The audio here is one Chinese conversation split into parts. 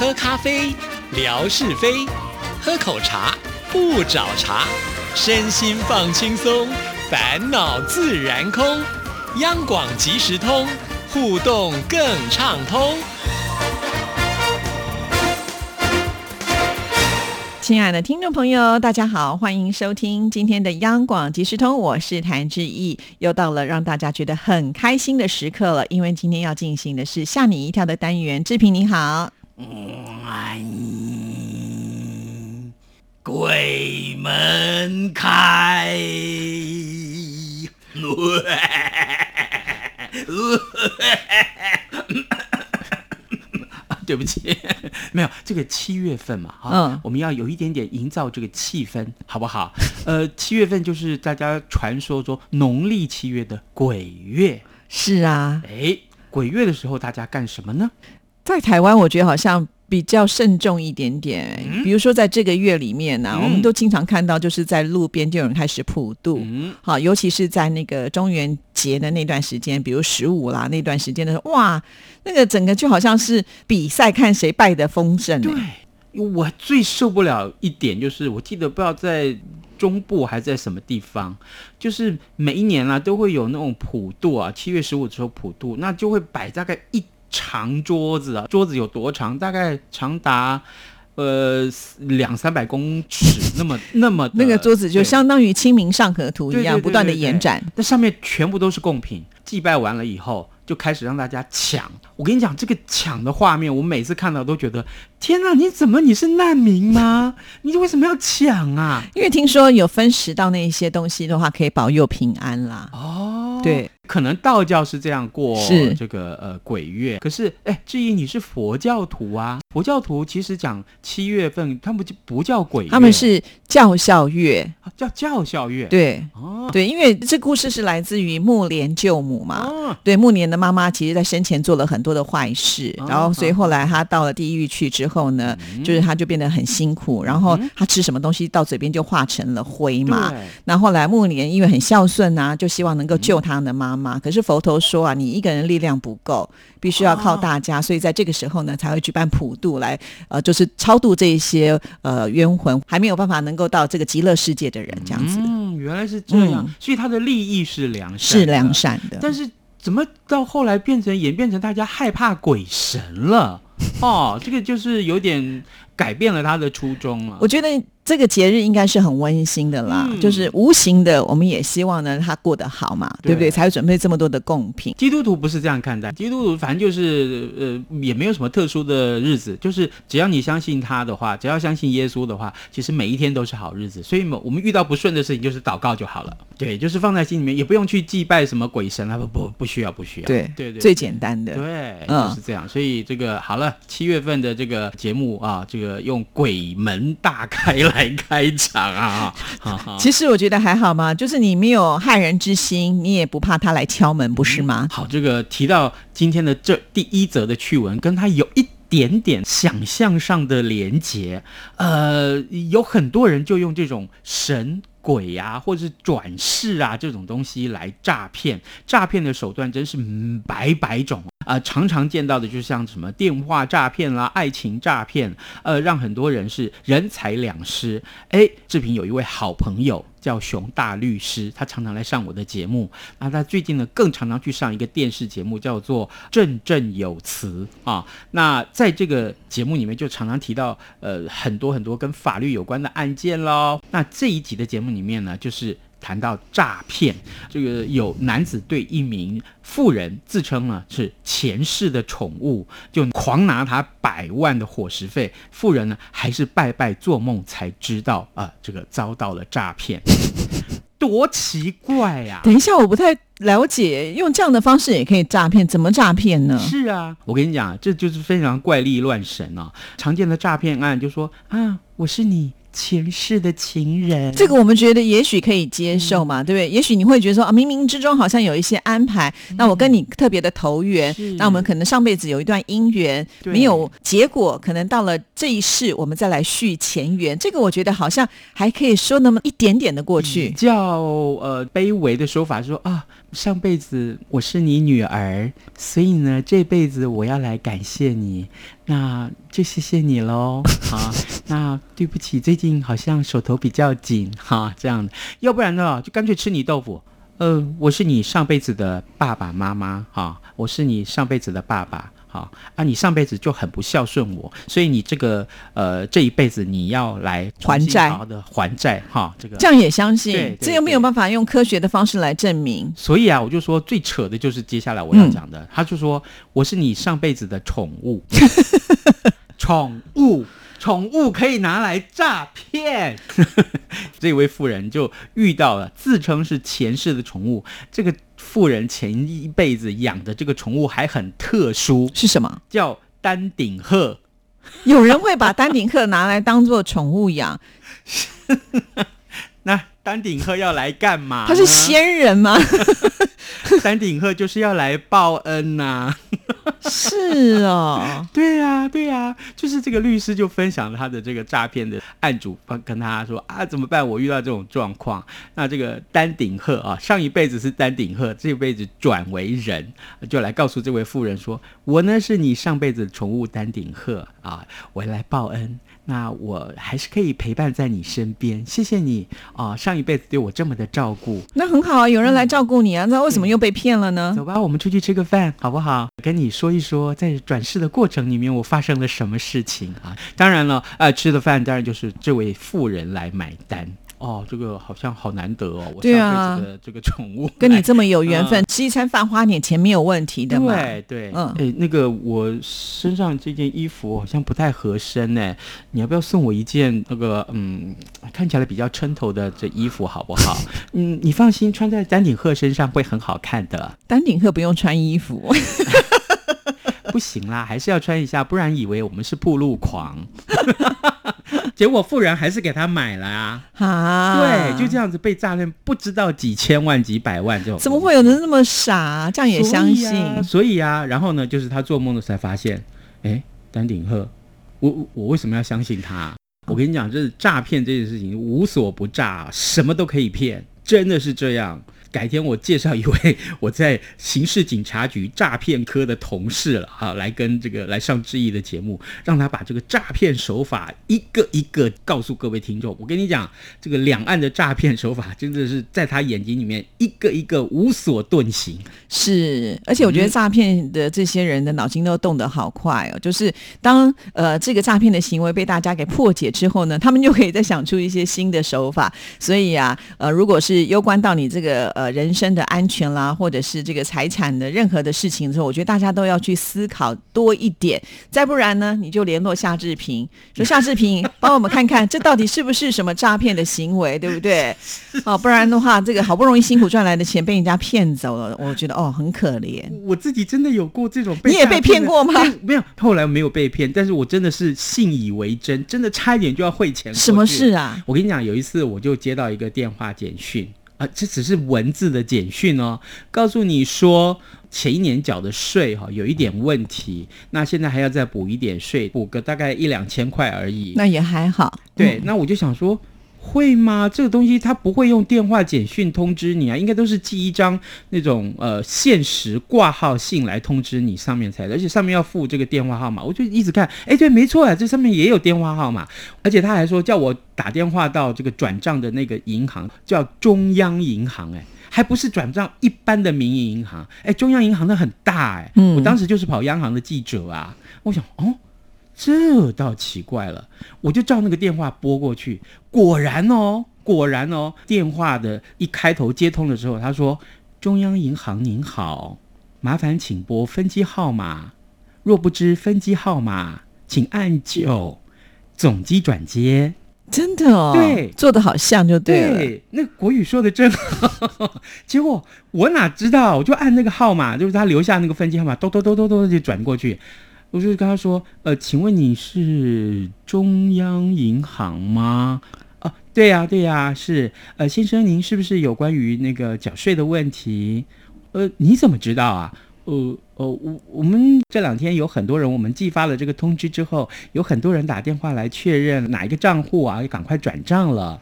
喝咖啡，聊是非；喝口茶，不找茬。身心放轻松，烦恼自然空。央广即时通，互动更畅通。亲爱的听众朋友，大家好，欢迎收听今天的央广即时通，我是谭志毅。又到了让大家觉得很开心的时刻了，因为今天要进行的是吓你一跳的单元。志平你好，鬼门开。对不起，没有这个七月份嘛，哈，嗯我们要有一点点营造这个气氛，好不好？呃，七月份就是大家传说中农历七月的鬼月，是啊，哎，鬼月的时候大家干什么呢？在台湾我觉得好像比较慎重一点点，嗯比如说在这个月里面呢、嗯我们都经常看到就是在路边就有人开始普渡。嗯，好，尤其是在那个中元节的那段时间，比如十五啦那段时间的时候，哇，那个整个就好像是比赛看谁拜的丰盛、对欸。，我最受不了一点就是，我记得不知道在中部还是在什么地方，就是每一年啊都会有那种普渡啊，七月十五的时候普渡，那就会摆大概一长桌子啊，桌子有多长？大概长达。呃，两三百公尺，那么 那么的那个桌子就相当于《清明上河图》一样，不断的延展。那上面全部都是贡品，祭拜完了以后，就开始让大家抢。我跟你讲，这个抢的画面，我每次看到都觉得，天哪，你怎么你是难民吗？你为什么要抢啊？因为听说有分食到那一些东西的话，可以保佑平安啦。哦，对，可能道教是这样过是。这个呃鬼月，可是哎，至于你是佛教徒啊，佛教徒其实讲七月份，他们就不叫鬼月，他们是教孝月，啊叫教孝月，，对。哦。对，因为这故事是来自于木莲救母嘛。哦，对，木莲的妈妈其实在生前做了很多的坏事，哦然后所以后来她到了地狱去之后呢，嗯。就是她就变得很辛苦，然后她吃什么东西到嘴边就化成了灰嘛。对。那后来木莲因为很孝顺啊，就希望能够救她的妈妈。可是佛陀说啊，你一个人力量不够，必须要靠大家，所以在这个时候呢，才会举办普渡来，呃，就是超度这一些呃冤魂还没有办法能够到这个极乐世界的人，这样子、嗯，原来是这样，嗯所以他的利益是良善，是良。善的。但是怎么到后来变成演变成大家害怕鬼神了？哦，这个就是有点改变了他的初衷了。我觉得这个节日应该是很温馨的啦，嗯就是无形的，我们也希望呢他过得好嘛，对不对？才会准备这么多的贡品。基督徒不是这样看待，基督徒反正就是呃，也没有什么特殊的日子，就是只要你相信他的话，只要相信耶稣的话，其实每一天都是好日子。所以我们遇到不顺的事情，就是祷告就好了。对，就是放在心里面，也不用去祭拜什么鬼神啊，不不不需要，不需要。对对对，最简单的。对，嗯就是这样。所以这个好了，七月份的这个节目啊，这个用鬼门大开来开场啊。其实我觉得还好嘛，就是你没有害人之心，你也不怕他来敲门，不是吗？好，这个提到今天的这第一则的趣闻，跟他有一点点想象上的连结。呃，有很多人就用这种神。鬼啊、或者是转世啊这种东西来诈骗，诈骗的手段真是嗯百百种啊、常常见到的就像什么电话诈骗啦、爱情诈骗，呃，让很多人是人财两失。哎，志平有一位好朋友叫熊大律师，他常常来上我的节目。那他最近呢，更常常去上一个电视节目，叫做《振振有词》啊。那在这个节目里面，就常常提到呃很多很多跟法律有关的案件喽。那这一集的节目里面呢，就是。谈到诈骗，这个有男子对一名妇人自称呢是前世的宠物，就狂拿他百万的伙食费，妇人呢还是拜拜做梦才知道啊、这个遭到了诈骗，多奇怪呀、等一下，我不太了解，用这样的方式也可以诈骗，怎么诈骗呢？是啊，我跟你讲，这就是非常怪力乱神啊！常见的诈骗案就说啊，我是你前世的情人，这个我们觉得也许可以接受嘛，对不对？也许你会觉得说啊，冥冥之中好像有一些安排，那我跟你特别的投缘，那我们可能上辈子有一段姻缘，对。没有结果，可能到了这一世我们再来续前缘，这个我觉得好像还可以说那么一点点的过比去。较呃卑微的说法说啊，上辈子我是你女儿，所以呢，这辈子我要来感谢你，那就谢谢你喽。好，那对不起，最近好像手头比较紧哈，这样的，要不然呢，就干脆吃你豆腐。呃，我是你上辈子的爸爸妈妈哈，我是你上辈子的爸爸。好啊，你上辈子就很不孝顺我，所以你这个呃这一辈子你要来还债，好的还债哈。这个这样也相信，对对这又没有办法用科学的方式来证明。所以啊，我就说最扯的就是接下来我要讲嗯的，他就说我是你上辈子的宠物，宠物，宠物可以拿来诈骗。这位妇人就遇到了自称是前世的宠物，这个妇人前一辈子养的这个宠物还很特殊，是什么？叫丹顶鹤。有人会把丹顶鹤拿来当做宠物养？那丹顶鹤要来干嘛呢？他是仙人吗？丹顶鹤就是要来报恩呐、是哦，对呀、对呀、就是这个律师就分享了他的这个诈骗的案主，跟他说啊，怎么办？我遇到这种状况。那这个丹顶鹤啊，上一辈子是丹顶鹤，这一辈子转为人，就来告诉这位妇人说，我呢是你上辈子的宠物丹顶鹤啊，我来报恩。那我还是可以陪伴在你身边，谢谢你啊！上一辈子对我这么的照顾，那很好啊，有人来照顾你啊，那为什么又被骗了呢？走吧，我们出去吃个饭，好不好？跟你说一说，在转世的过程里面，我发生了什么事情啊？当然了，呃，吃的饭当然就是这位富人来买单。哦，这个好像好难得哦，我对啊上辈子的这个宠物来跟你这么有缘分，吃一餐饭花点钱没有问题的嘛。对对，嗯哎，那个我身上这件衣服好像不太合身呢，你要不要送我一件那个嗯看起来比较撑头的这衣服好不好？嗯，你放心，穿在丹顶鹤身上会很好看的。丹顶鹤不用穿衣服，不行啦，还是要穿一下，不然以为我们是铺路狂。结果富人还是给他买了啊，啊，对，就这样子被诈骗，不知道几千万、几百万这种。怎么会有人那么傻？这样也相信？所以啊？然后呢，就是他做梦的时候才发现，哎，丹顶鹤，我我我为什么要相信他啊、我跟你讲，就是诈骗这件事情无所不诈，什么都可以骗，真的是这样。改天我介绍一位 我在刑事警察局诈骗科的同事了啊，来跟这个来上志毅的节目，让他把这个诈骗手法一个一个告诉各位听众。我跟你讲，这个两岸的诈骗手法真的是在他眼睛里面一个一个无所遁形。是，而且我觉得诈骗的这些人的脑筋都动得好快哦。就是当呃这个诈骗的行为被大家给破解之后呢，他们就可以再想出一些新的手法。所以啊，呃，如果是攸关到你这个人身的安全啦，或者是这个财产的任何的事情的时候，我觉得大家都要去思考多一点。再不然呢，你就联络夏志平，说夏志平帮我们看看这到底是不是什么诈骗的行为，对不对？哦，不然的话，这个好不容易辛苦赚来的钱被人家骗走了，我觉得哦很可怜。我自己真的有过这种你也被骗过吗？没有，后来没有被骗，但是我真的是信以为真，真的差一点就要汇钱。什么事？啊？我跟你讲，有一次我就接到一个电话简讯啊、这只是文字的简讯哦，告诉你说前一年缴的税哈、有一点问题，那现在还要再补一点税，补个大概一两千块而已。那也还好。对，嗯那我就想说，会吗？这个东西他不会用电话简讯通知你啊，应该都是寄一张那种呃限时挂号信来通知你，上面才，而且上面要附这个电话号码。我就一直看，哎，对，没错啊，这上面也有电话号码，而且他还说叫我打电话到这个转账的那个银行，叫中央银行、哎。还不是转账一般的民营银行，哎，中央银行那很大哎、嗯我当时就是跑央行的记者啊，我想哦，这倒奇怪了，我就照那个电话拨过去，果然哦，果然哦，电话的一开头接通的时候，他说：“中央银行您好，麻烦请拨分机号码，若不知分机号码，请按九，总机转接。”真的哦，对做的好像就对了。对，那国语说的真好。结果我哪知道，我就按那个号码，就是他留下那个分机号码，咚咚咚咚咚就转过去。我就跟他说：“呃，请问你是中央银行吗？”哦，对呀、对呀、是。呃，先生，您是不是有关于那个缴税的问题？呃，你怎么知道啊？呃呃，我我们这两天有很多人，我们寄发了这个通知之后，有很多人打电话来确认哪一个账户啊，赶快转账了。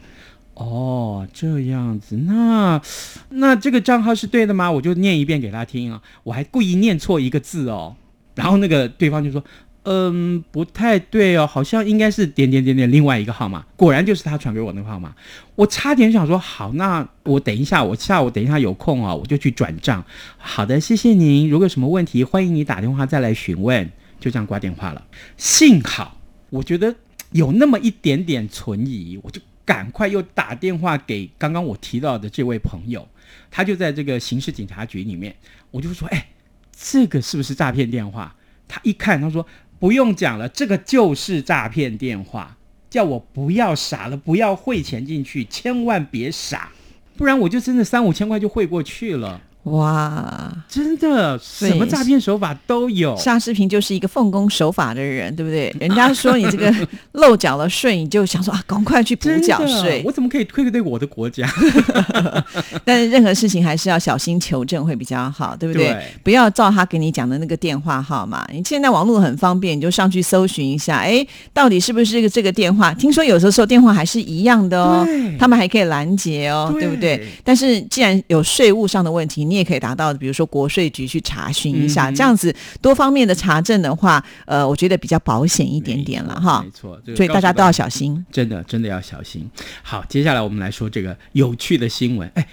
哦，这样子，那那这个账号是对的吗？我就念一遍给他听啊，我还故意念错一个字哦，然后那个对方就说。嗯，不太对哦，好像应该是点点点点另外一个号码，果然就是他传给我那个号码。我差点想说，好，那我等一下，我下午等一下有空啊，我就去转账。好的，谢谢您。如果有什么问题，欢迎你打电话再来询问。就这样挂电话了。幸好，我觉得有那么一点点存疑，我就赶快又打电话给刚刚我提到的这位朋友，他就在这个刑事警察局里面，我就说，哎，这个是不是诈骗电话？他一看，他说。不用讲了，这个就是诈骗电话，叫我不要傻了，不要汇钱进去，千万别傻，不然我就真的三五千块就汇过去了。哇，真的，什么诈骗手法都有。夏视频就是一个奉公守法的人，对不对？人家说你这个漏缴了税，你就想说啊，赶快去补缴税。我怎么可以推给我的国家？但是任何事情还是要小心求证会比较好，对不对？不要照他给你讲的那个电话号码。你现在网络很方便，你就上去搜寻一下，哎，到底是不是这个这个电话？听说有的时候电话还是一样的哦，他们还可以拦截哦，对不对？但是既然有税务上的问题，你也可以达到，比如说国税局去查询一下，这样子多方面的查证的话，呃，我觉得比较保险一点点了哈。没错，所以大家都要小心，真的真的要小心。好，接下来我们来说这个有趣的新闻。哎，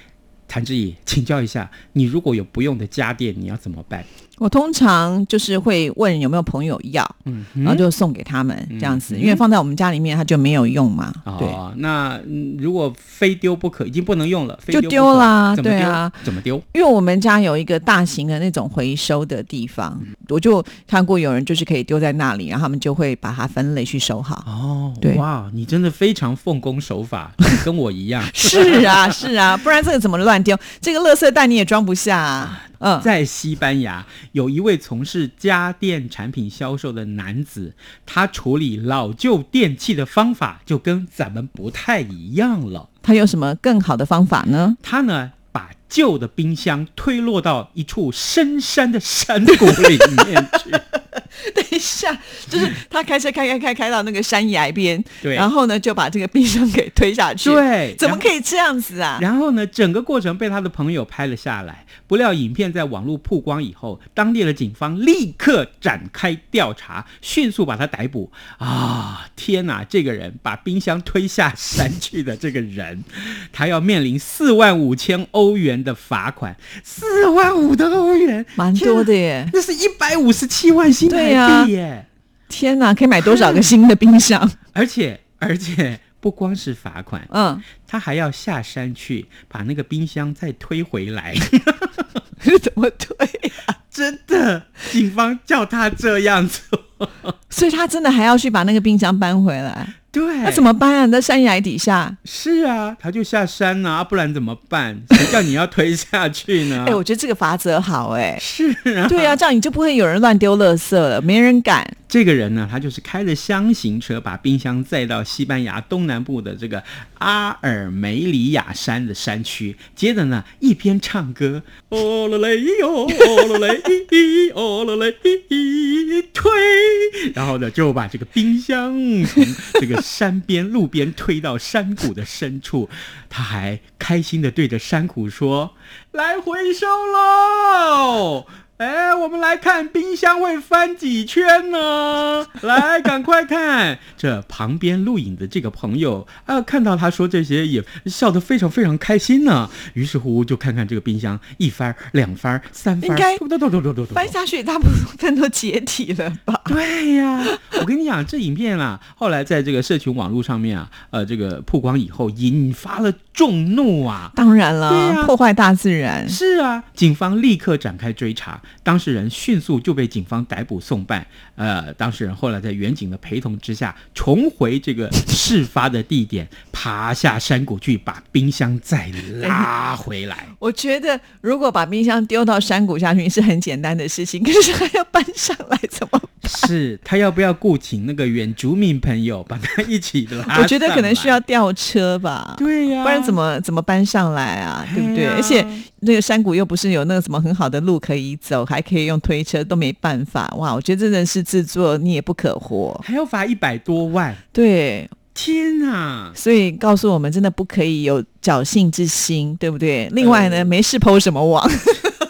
谭志毅，请教一下，你如果有不用的家电，你要怎么办？我通常就是会问有没有朋友要，嗯，然后就送给他们这样子，因为放在我们家里面它就没有用嘛。对，那如果非丢不可，已经不能用了，就丢啦。对啊，怎么丢？因为我们家有一个大型的那种回收的地方，我就看过有人就是可以丢在那里，然后他们就会把它分类去收好。哦，对，哇，你真的非常奉公守法，跟我一样。是啊，是啊，不然这个怎么乱丢？这个垃圾袋你也装不下。啊。嗯，在西班牙有一位从事家电产品销售的男子，他处理老旧电器的方法就跟咱们不太一样了。他有什么更好的方法呢？他呢，把旧的冰箱推落到一处深山的山谷里面去。等一下，就是他开车开开开开到那个山崖边，对，然后呢就把这个冰箱给推下去，对，怎么可以这样子啊？然后呢，整个过程被他的朋友拍了下来。不料影片在网络曝光以后，当地的警方立刻展开调查，迅速把他逮捕。啊，天哪！这个人把冰箱推下山去的这个人，他要面临四万五千欧元的罚款，四万五的欧元，蛮多的耶，那是一百五十七万新台币耶！天哪，可以买多少个新的冰箱？而且，而且。不光是罚款，嗯，他还要下山去把那个冰箱再推回来，怎么推啊？真的，警方叫他这样做，所以他真的还要去把那个冰箱搬回来。对，那怎么办啊？在山崖底下。是啊，他就下山啊，不然怎么办？谁叫你要推下去呢？哎，我觉得这个法则好哎。是啊，对啊，这样你就不会有人乱丢垃圾了，没人敢。这个人呢，他就是开着箱型车，把冰箱载到西班牙东南部的这个阿尔梅里亚山的山区，接着呢，一边唱歌，哦了嘞哟，哦了嘞哦了嘞推，然后呢，就把这个冰箱从这个山边路边推到山谷的深处，他还开心的对着山谷说：“来回收喽！”哎，我们来看冰箱会翻几圈呢？来，赶快看！这旁边录影的这个朋友啊，看到他说这些也笑得非常非常开心呢。于是乎，就看看这个冰箱一翻、两翻、三翻，应该翻下去，大部分都解体了吧？对呀，我跟你讲，这影片啊，后来在这个社群网络上面啊，呃，这个曝光以后，引发了众怒啊。当然了，破坏大自然。是啊，警方立刻展开追查。当事人迅速就被警方逮捕送办。呃，当事人后来在远景的陪同之下，重回这个事发的地点，爬下山谷去把冰箱再拉回来。我觉得，如果把冰箱丢到山谷下去是很简单的事情，可是还要搬上来，怎么？是他要不要雇请那个原住民朋友把他一起拉？我觉得可能需要吊车吧。对呀，不然怎么怎么搬上来啊？对不对？而且那个山谷又不是有那个什么很好的路可以走。还可以用推车都没办法哇！我觉得真的是自作孽不可活，还要罚一百多万。对，天哪！所以告诉我们，真的不可以有侥幸之心，对不对？另外呢，没事抛什么网。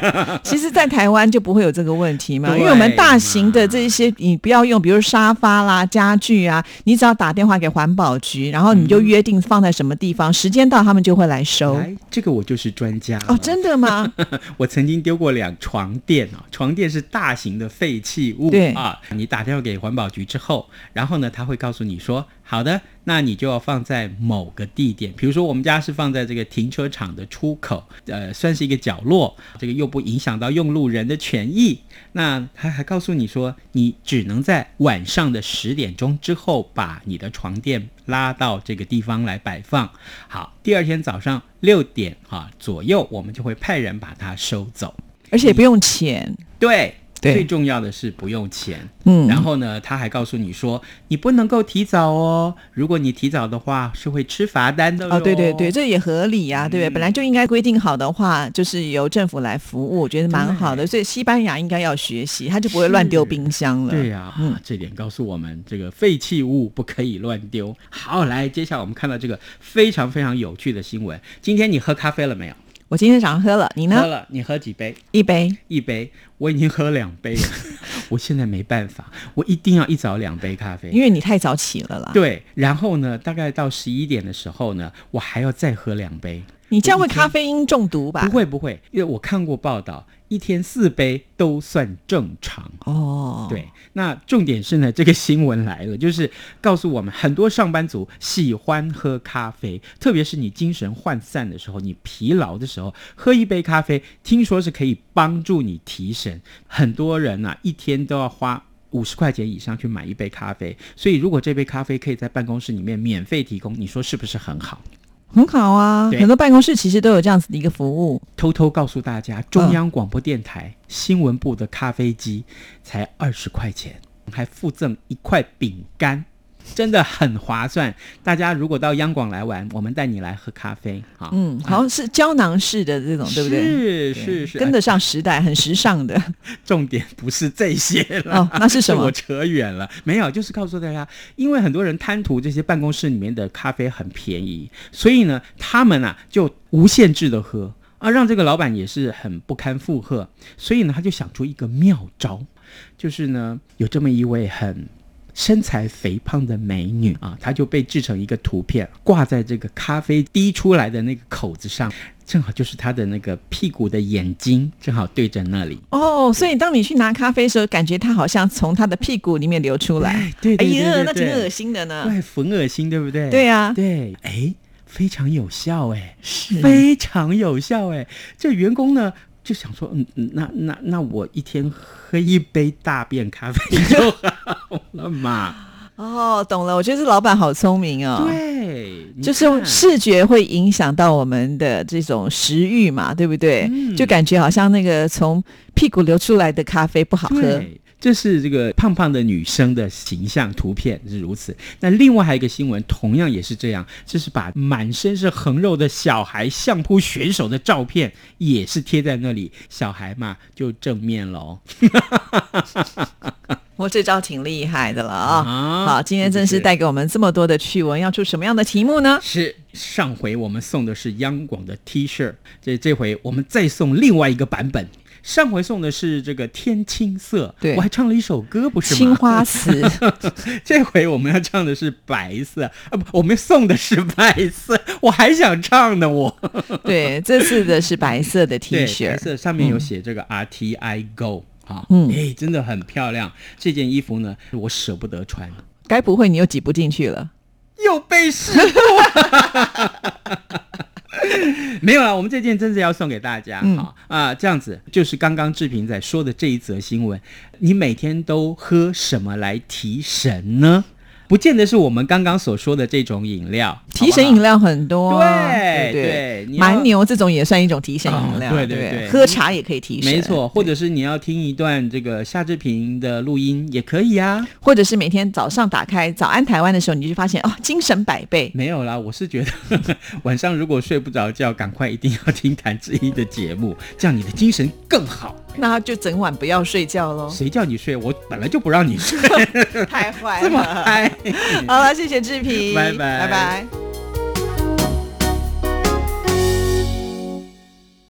其实，在台湾就不会有这个问题嘛，因为我们大型的这些，你不要用，比如沙发啦、家具啊，你只要打电话给环保局，然后你就约定放在什么地方，时间到他们就会来收。来，这个我就是专家哦，真的吗？我曾经丢过两床垫啊，床垫是大型的废弃物，对啊，你打电话给环保局之后，然后呢，他会告诉你说，好的，那你就要放在某个地点，比如说我们家是放在这个停车场的出口，呃，算是一个角落，这个又不影响到用路人的权益。那他还告诉你说，你只能在晚上的十点钟之后把你的床垫拉到这个地方来摆放。好，第二天早上六点啊左右，我们就会派人把它收走。而且不用钱。对。对最重要的是不用钱，嗯然后呢，他还告诉你说，你不能够提早哦，如果你提早的话是会吃罚单的哦，对对对，这也合理呀、对不对？本来就应该规定好的话，就是由政府来服务，我觉得蛮好的。所以西班牙应该要学习，他就不会乱丢冰箱了。对呀、嗯啊这点告诉我们，这个废弃物不可以乱丢。好，来，接下来我们看到这个非常非常有趣的新闻。今天你喝咖啡了没有？我今天早上喝了，你呢？喝了，你喝几杯？一杯。一杯，我已经喝两杯了。我现在没办法，我一定要一早两杯咖啡。因为你太早起了啦。对，然后呢，大概到十一点的时候呢，我还要再喝两杯。你这样会咖啡因中毒吧？不。会不会，因为我看过报道，一天四杯都算正常。哦，对，那重点是呢，这个新闻来了，就是告诉我们，很多上班族喜欢喝咖啡，特别是你精神涣散的时候，你疲劳的时候，喝一杯咖啡，听说是可以帮助你提神。很多人啊，一天都要花。五十块钱以上去买一杯咖啡，所以如果这杯咖啡可以在办公室里面免费提供，你说是不是很好？很好啊。很多办公室其实都有这样子的一个服务。偷偷告诉大家，中央广播电台、新闻部的咖啡机才二十块钱，还附赠一块饼干，真的很划算。大家如果到央广来玩，我们带你来喝咖啡啊。嗯，好像是胶囊式的这种，对不对？是是是，跟得上时代，很时尚的。重点不是这些了。哦，那是什么？我扯远了，没有，就是告诉大家，因为很多人贪图这些办公室里面的咖啡很便宜，所以呢，他们啊就无限制的喝啊，让这个老板也是很不堪负荷，所以呢，他就想出一个妙招，就是呢，有这么一位很。身材肥胖的美女啊，她就被制成一个图片，挂在这个咖啡滴出来的那个口子上，正好就是她的那个屁股的眼睛，正好对着那里。哦，所以当你去拿咖啡的时候，感觉它好像从他的屁股里面流出来。哎对哎对对呀，对对那挺恶心的呢。对，很恶心，对不对？对啊对，哎，非常有效，哎，是非常有效，哎，这员工呢就想说，嗯，嗯那那那我一天喝一杯大便咖啡就好了嘛。哦，懂了。我觉得这老板好聪明哦。。对，就是视觉会影响到我们的这种食欲嘛，对不对？嗯就感觉好像那个从屁股流出来的咖啡不好喝。对，这是这个胖胖的女生的形象图片是如此。那另外还有一个新闻，同样也是这样，就是把满身是横肉的小孩相扑选手的照片也是贴在那里，小孩嘛就正面喽。我这招挺厉害的了啊！啊好，今天真是带给我们这么多的趣闻，要出什么样的题目呢？是上回我们送的是央广的 T 恤，这这回我们再送另外一个版本。上回送的是这个天青色，对我还唱了一首歌，不是吗？青花瓷，这回我们要唱的是白色啊，不，我们送的是白色，我还想唱呢，我。对，这次的是白色的 T，恤白，色上面有写这个 RTI Go 啊，嗯哎，真的很漂亮。这件衣服呢，我舍不得穿，该不会你又挤不进去了？又被试过。没有了，我们这件真的要送给大家，嗯好啊，这样子就是刚刚志平在说的这一则新闻，你每天都喝什么来提神呢？不见得是我们刚刚所说的这种饮料，提神饮料很多啊，对对蛮牛这种也算一种提神饮料，哦对对对对喝茶也可以提神，没错，或者是你要听一段这个夏志平的录音也可以啊。或者是每天早上打开《早安台湾》的时候，你就发现哦，精神百倍。没有啦，我是觉得 晚上如果睡不着觉，赶快一定要听谭志毅的节目，这样你的精神更好。那他就整晚不要睡觉喽。谁叫你睡？我本来就不让你睡，太坏 这么了。嗨。好了，谢谢志平，拜拜拜拜。